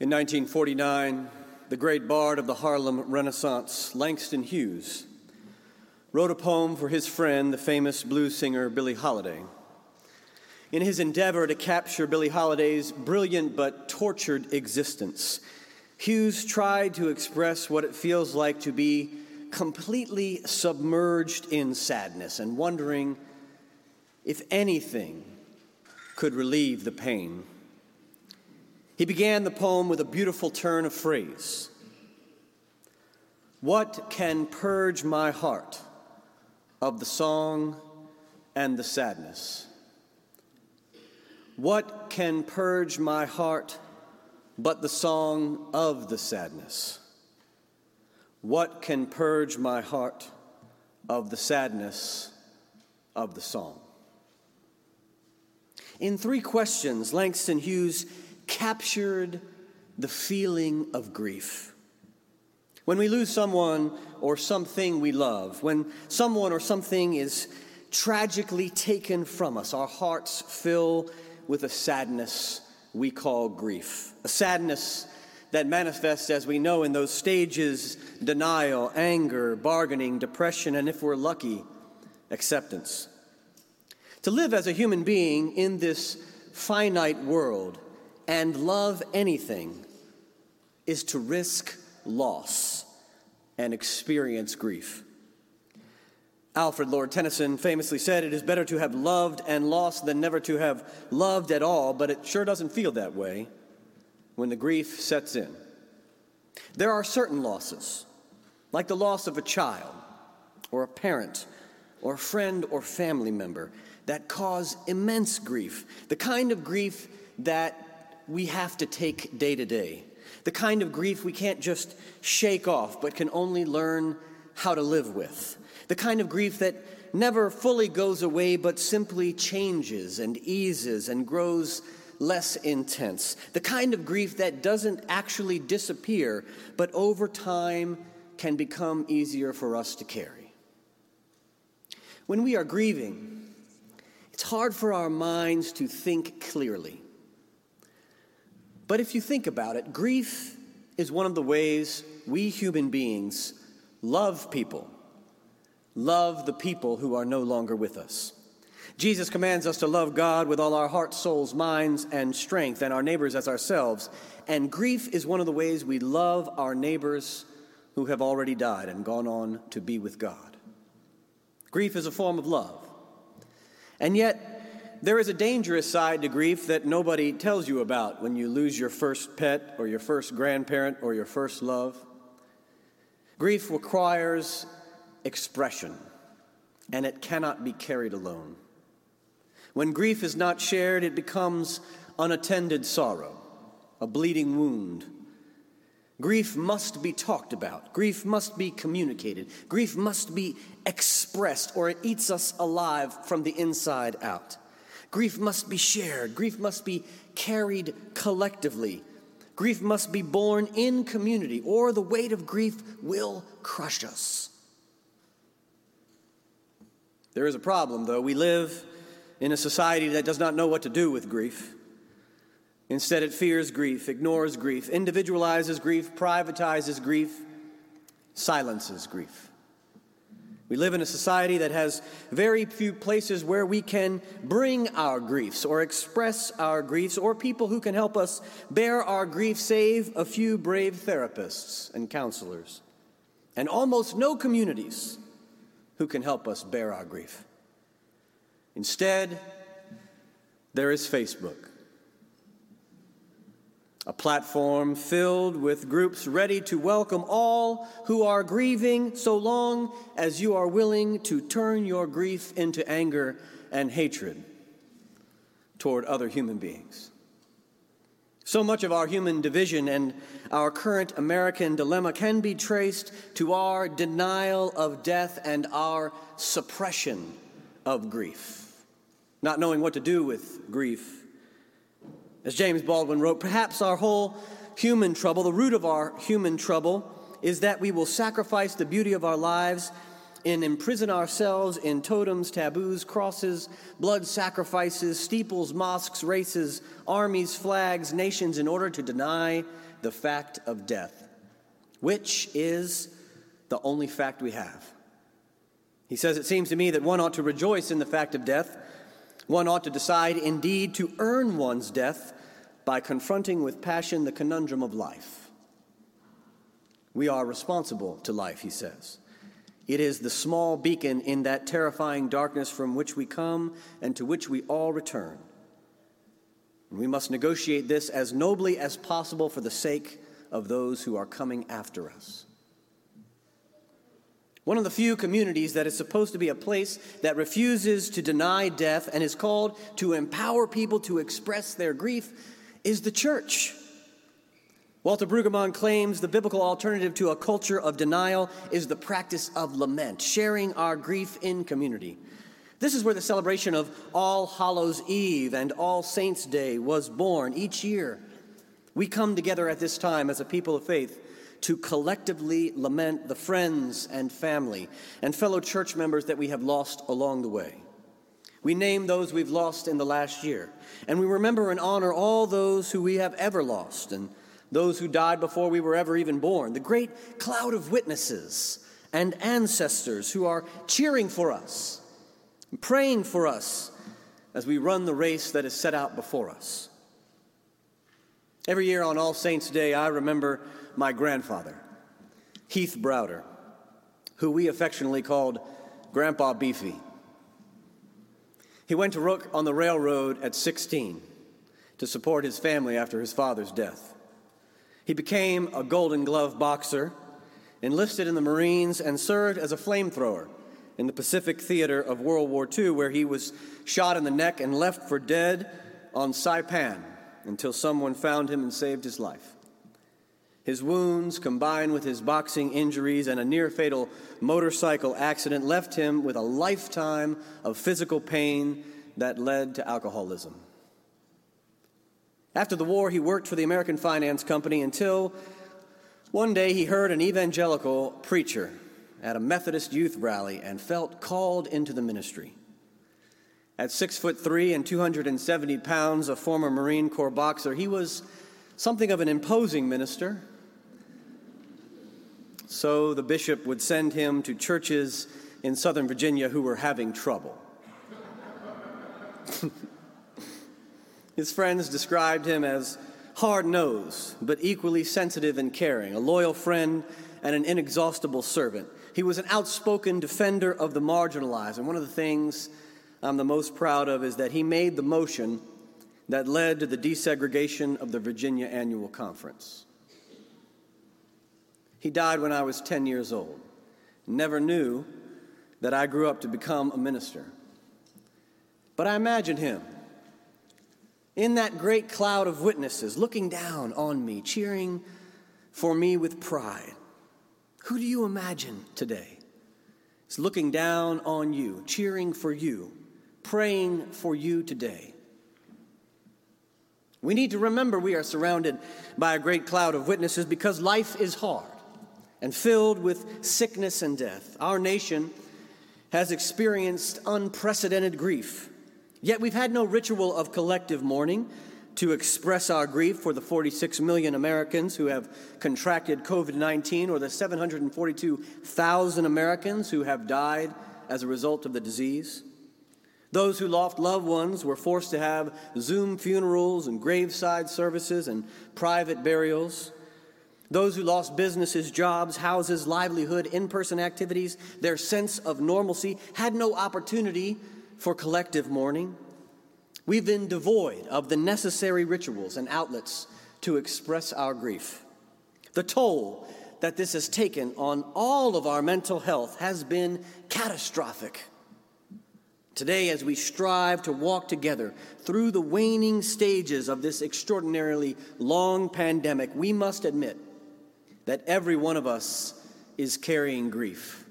In 1949, the great bard of the Harlem Renaissance, Langston Hughes, wrote a poem for his friend, the famous blues singer Billie Holiday. In his endeavor to capture Billie Holiday's brilliant but tortured existence, Hughes tried to express what it feels like to be completely submerged in sadness and wondering if anything could relieve the pain. He began the poem with a beautiful turn of phrase What can purge my heart of the song and the sadness? What can purge my heart but the song of the sadness? What can purge my heart of the sadness of the song? In three questions, Langston Hughes captured the feeling of grief. When we lose someone or something we love, when someone or something is tragically taken from us, our hearts fill with a sadness we call grief. A sadness that manifests, as we know, in those stages denial, anger, bargaining, depression, and if we're lucky, acceptance. To live as a human being in this finite world and love anything is to risk loss and experience grief. Alfred Lord Tennyson famously said, It is better to have loved and lost than never to have loved at all, but it sure doesn't feel that way when the grief sets in. There are certain losses, like the loss of a child, or a parent, or a friend or family member, that cause immense grief. The kind of grief that we have to take day to day. The kind of grief we can't just shake off, but can only learn how to live with the kind of grief that never fully goes away but simply changes and eases and grows less intense, the kind of grief that doesn't actually disappear but over time can become easier for us to carry. When we are grieving, it's hard for our minds to think clearly. But if you think about it, grief is one of the ways we human beings love people love the people who are no longer with us. Jesus commands us to love God with all our hearts, souls, minds, and strength, and our neighbors as ourselves. And grief is one of the ways we love our neighbors who have already died and gone on to be with God. Grief is a form of love. And yet, there is a dangerous side to grief that nobody tells you about when you lose your first pet or your first grandparent or your first love. Grief requires expression, and it cannot be carried alone. When grief is not shared, it becomes unattended sorrow, a bleeding wound. Grief must be talked about. Grief must be communicated. Grief must be expressed, or it eats us alive from the inside out. Grief must be shared. Grief must be carried collectively. Grief must be borne in community, or the weight of grief will crush us. There is a problem, though. We live in a society that does not know what to do with grief. Instead, it fears grief, ignores grief, individualizes grief, privatizes grief, silences grief. We live in a society that has very few places where we can bring our griefs or express our griefs or people who can help us bear our grief, save a few brave therapists and counselors, and almost no communities who can help us bear our grief. Instead, there is Facebook, a platform filled with groups ready to welcome all who are grieving so long as you are willing to turn your grief into anger and hatred toward other human beings. So much of our human division and our current American dilemma can be traced to our denial of death and our suppression of grief, not knowing what to do with grief. As James Baldwin wrote, perhaps our whole human trouble, the root of our human trouble, is that we will sacrifice the beauty of our lives and imprison ourselves in totems, taboos, crosses, blood sacrifices, steeples, mosques, races, armies, flags, nations, in order to deny the fact of death, which is the only fact we have. He says, It seems to me that one ought to rejoice in the fact of death. One ought to decide, indeed, to earn one's death by confronting with passion the conundrum of life. We are responsible to life, he says. It is the small beacon in that terrifying darkness from which we come and to which we all return. And we must negotiate this as nobly as possible for the sake of those who are coming after us. One of the few communities that is supposed to be a place that refuses to deny death and is called to empower people to express their grief is the church. Walter Brueggemann claims the biblical alternative to a culture of denial is the practice of lament, sharing our grief in community. This is where the celebration of All Hallows Eve and All Saints' Day was born each year. We come together at this time as a people of faith to collectively lament the friends and family and fellow church members that we have lost along the way. We name those we've lost in the last year, and we remember and honor all those who we have ever lost and those who died before we were ever even born, the great cloud of witnesses and ancestors who are cheering for us, praying for us as we run the race that is set out before us. Every year on All Saints' Day, I remember my grandfather, Heath Browder, who we affectionately called Grandpa Beefy. He went to work on the railroad at 16 to support his family after his father's death. He became a Golden Glove boxer, enlisted in the Marines, and served as a flamethrower in the Pacific Theater of World War II, where he was shot in the neck and left for dead on Saipan until someone found him and saved his life. His wounds, combined with his boxing injuries and a near fatal motorcycle accident, left him with a lifetime of physical pain that led to alcoholism. After the war, he worked for the American Finance Company until one day he heard an evangelical preacher at a Methodist youth rally and felt called into the ministry. At six foot three and 270 pounds, a former Marine Corps boxer, he was something of an imposing minister. So the bishop would send him to churches in Southern Virginia who were having trouble. His friends described him as hard nosed, but equally sensitive and caring, a loyal friend and an inexhaustible servant. He was an outspoken defender of the marginalized. And one of the things I'm the most proud of is that he made the motion that led to the desegregation of the Virginia Annual Conference. He died when I was 10 years old. Never knew that I grew up to become a minister. But I imagine him in that great cloud of witnesses looking down on me, cheering for me with pride. Who do you imagine today is looking down on you, cheering for you, praying for you today? We need to remember we are surrounded by a great cloud of witnesses because life is hard and filled with sickness and death. Our nation has experienced unprecedented grief Yet we've had no ritual of collective mourning to express our grief for the 46 million Americans who have contracted COVID 19 or the 742,000 Americans who have died as a result of the disease. Those who lost loved ones were forced to have Zoom funerals and graveside services and private burials. Those who lost businesses, jobs, houses, livelihood, in person activities, their sense of normalcy had no opportunity for collective mourning. We've been devoid of the necessary rituals and outlets to express our grief. The toll that this has taken on all of our mental health has been catastrophic. Today, as we strive to walk together through the waning stages of this extraordinarily long pandemic, we must admit that every one of us is carrying grief.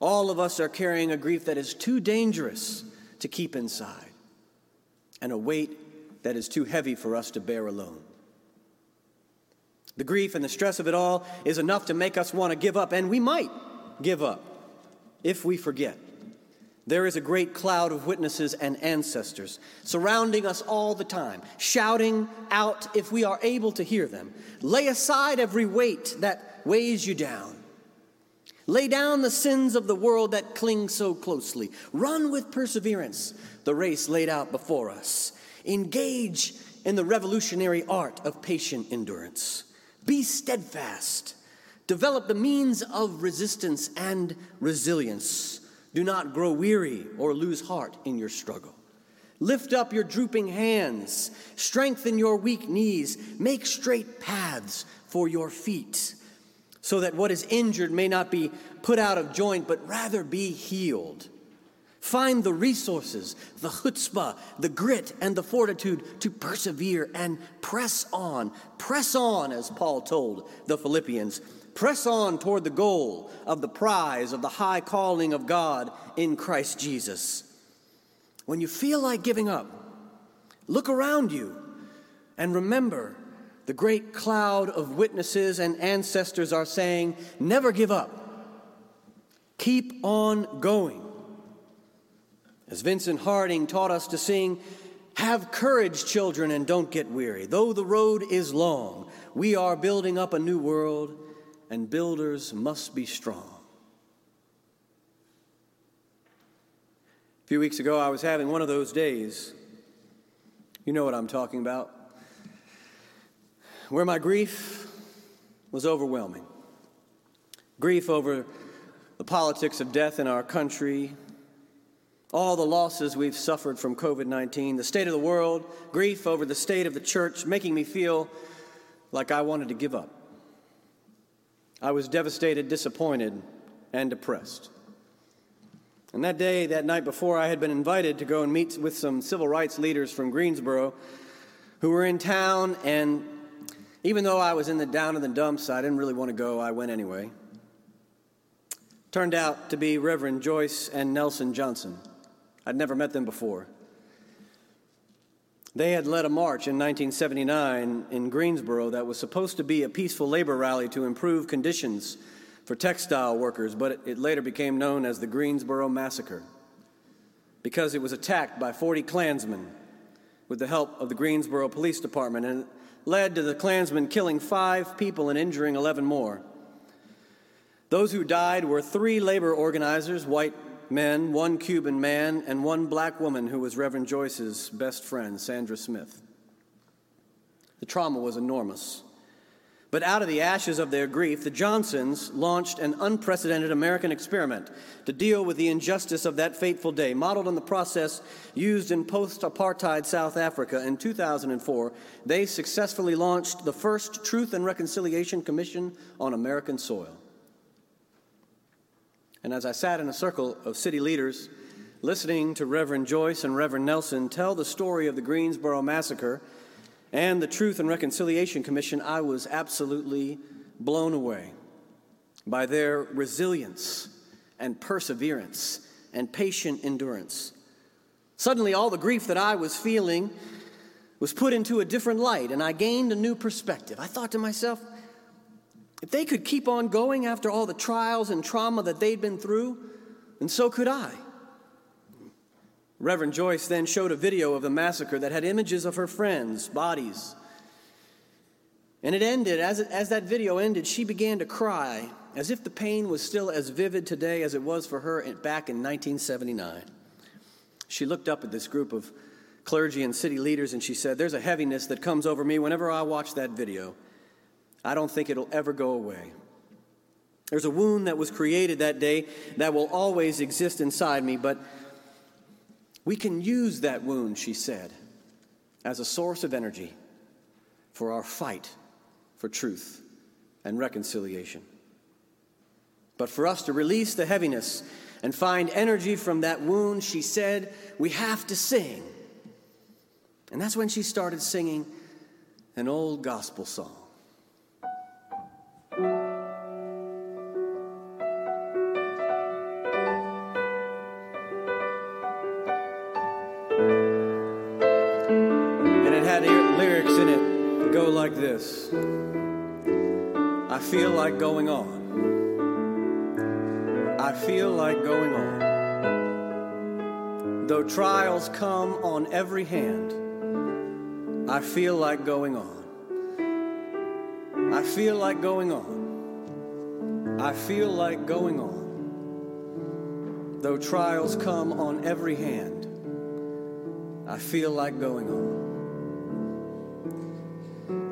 All of us are carrying a grief that is too dangerous to keep inside and a weight that is too heavy for us to bear alone. The grief and the stress of it all is enough to make us want to give up, and we might give up. if we forget. There is a great cloud of witnesses and ancestors surrounding us all the time, shouting out if we are able to hear them. Lay aside every weight that weighs you down. Lay down the sins of the world that cling so closely. Run with perseverance the race laid out before us. Engage in the revolutionary art of patient endurance. Be steadfast. Develop the means of resistance and resilience. Do not grow weary or lose heart in your struggle. Lift up your drooping hands, strengthen your weak knees, make straight paths for your feet, so that what is injured may not be put out of joint, but rather be healed. Find the resources, the chutzpah, the grit, and the fortitude to persevere and press on. Press on, as Paul told the Philippians. Press on toward the goal of the prize of the high calling of God in Christ Jesus. When you feel like giving up, look around you and remember the great cloud of witnesses and ancestors are saying, Never give up. Keep on going. As Vincent Harding taught us to sing, have courage, children, and don't get weary. Though the road is long, we are building up a new world, and builders must be strong. A few weeks ago, I was having one of those days. You know what I'm talking about. Where my grief was overwhelming. Grief over the politics of death in our country, all the losses we've suffered from COVID 19, the state of the world, grief over the state of the church, making me feel like I wanted to give up. I was devastated, disappointed, and depressed. And that day, that night before, I had been invited to go and meet with some civil rights leaders from Greensboro who were in town. And even though I was in the down in the dumps, I didn't really want to go. I went anyway. Turned out to be Reverend Joyce and Nelson Johnson. I'd never met them before. They had led a march in 1979 in Greensboro that was supposed to be a peaceful labor rally to improve conditions for textile workers, but it later became known as the Greensboro Massacre because it was attacked by 40 Klansmen with the help of the Greensboro Police Department and led to the Klansmen killing five people and injuring 11 more. Those who died were three labor organizers, white men, one Cuban man, and one black woman who was Reverend Joyce's best friend, Sandra Smith. The trauma was enormous. But out of the ashes of their grief, the Johnsons launched an unprecedented American experiment to deal with the injustice of that fateful day, modeled on the process used in post apartheid South Africa in 2004. They successfully launched the first Truth and Reconciliation Commission on American soil. And as I sat in a circle of city leaders, listening to Reverend Joyce and Reverend Nelson tell the story of the Greensboro Massacre and the Truth and Reconciliation Commission, I was absolutely blown away by their resilience and perseverance and patient endurance. Suddenly, all the grief that I was feeling was put into a different light, and I gained a new perspective. I thought to myself, if they could keep on going after all the trials and trauma that they'd been through, then so could I. Reverend Joyce then showed a video of the massacre that had images of her friends' bodies. And it ended, as, it, as that video ended, she began to cry as if the pain was still as vivid today as it was for her back in 1979. She looked up at this group of clergy and city leaders and she said, There's a heaviness that comes over me whenever I watch that video. I don't think it'll ever go away. There's a wound that was created that day that will always exist inside me, but we can use that wound, she said, as a source of energy for our fight for truth and reconciliation. But for us to release the heaviness and find energy from that wound, she said, we have to sing. And that's when she started singing an old gospel song. Like this I feel like going on. I feel like going on. Though trials come on every hand, I feel like going on. I feel like going on. I feel like going on. Though trials come on every hand, I feel like going on.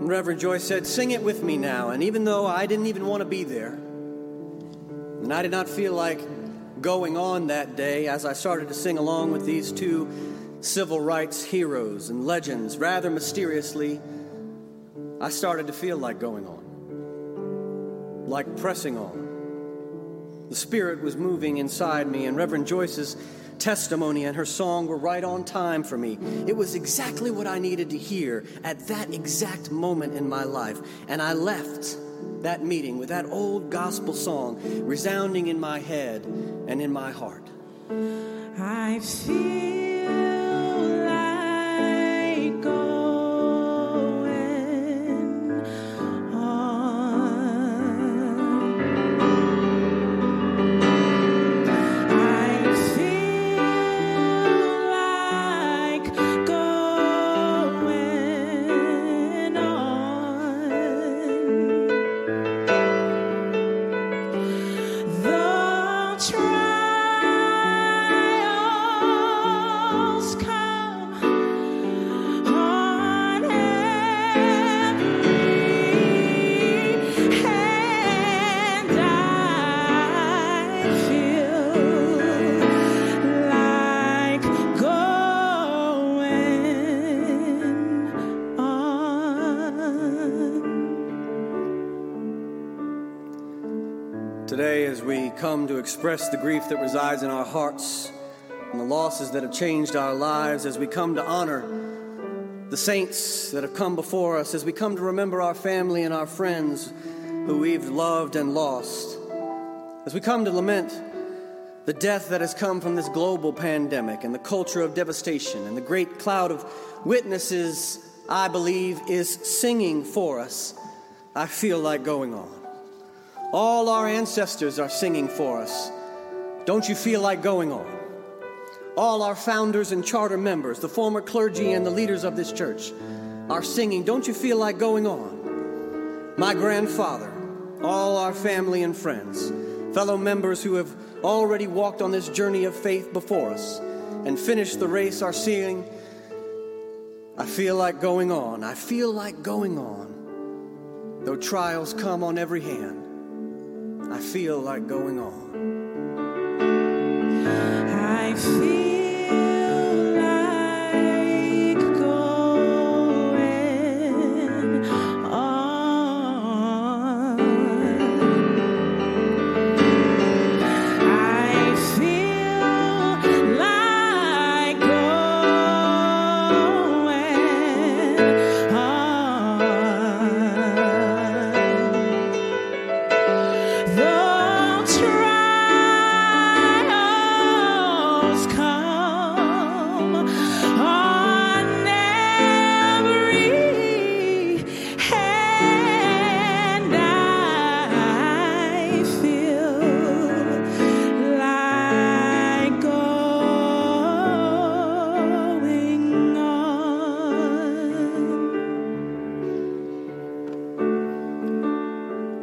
And Reverend Joyce said, Sing it with me now. And even though I didn't even want to be there, and I did not feel like going on that day as I started to sing along with these two civil rights heroes and legends, rather mysteriously, I started to feel like going on, like pressing on. The Spirit was moving inside me, and Reverend Joyce's testimony and her song were right on time for me. It was exactly what I needed to hear at that exact moment in my life. And I left that meeting with that old gospel song resounding in my head and in my heart. I feel as we come to express the grief that resides in our hearts and the losses that have changed our lives, as we come to honor the saints that have come before us, as we come to remember our family and our friends who we've loved and lost, as we come to lament the death that has come from this global pandemic and the culture of devastation and the great cloud of witnesses, I believe, is singing for us, I feel like going on. All our ancestors are singing for us. Don't you feel like going on? All our founders and charter members, the former clergy and the leaders of this church, are singing. Don't you feel like going on? My grandfather, all our family and friends, fellow members who have already walked on this journey of faith before us and finished the race are singing. I feel like going on. I feel like going on. Though trials come on every hand, I feel like going on. I feel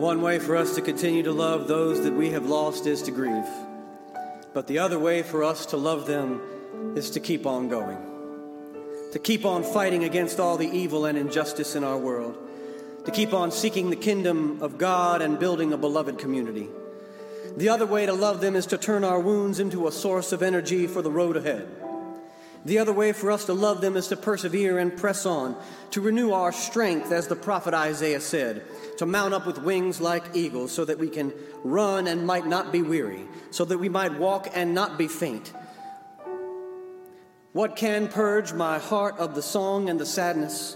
One way for us to continue to love those that we have lost is to grieve. But the other way for us to love them is to keep on going, to keep on fighting against all the evil and injustice in our world, to keep on seeking the kingdom of God and building a beloved community. The other way to love them is to turn our wounds into a source of energy for the road ahead. The other way for us to love them is to persevere and press on, to renew our strength, as the prophet Isaiah said, to mount up with wings like eagles, so that we can run and might not be weary, so that we might walk and not be faint. What can purge my heart of the song and the sadness?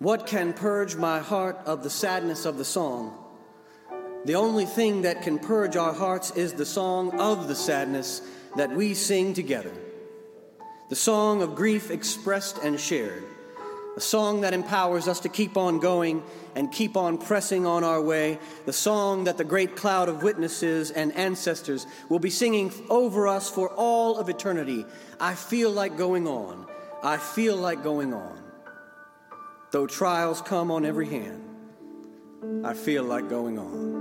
What can purge my heart of the sadness of the song? The only thing that can purge our hearts is the song of the sadness that we sing together. The song of grief expressed and shared. a song that empowers us to keep on going and keep on pressing on our way, the song that the great cloud of witnesses and ancestors will be singing over us for all of eternity. I feel like going on. I feel like going on. Though trials come on every hand, I feel like going on.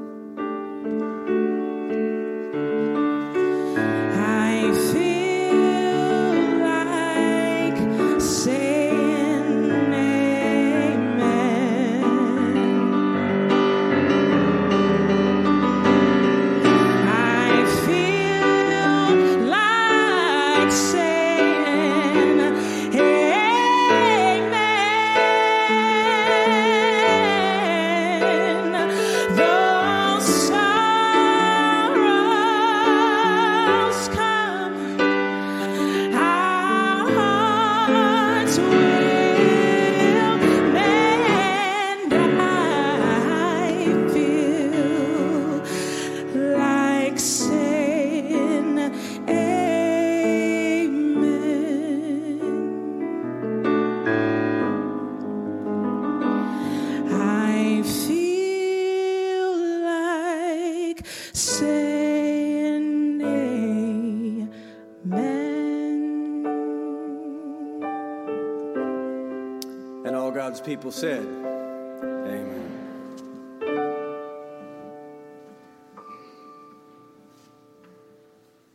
And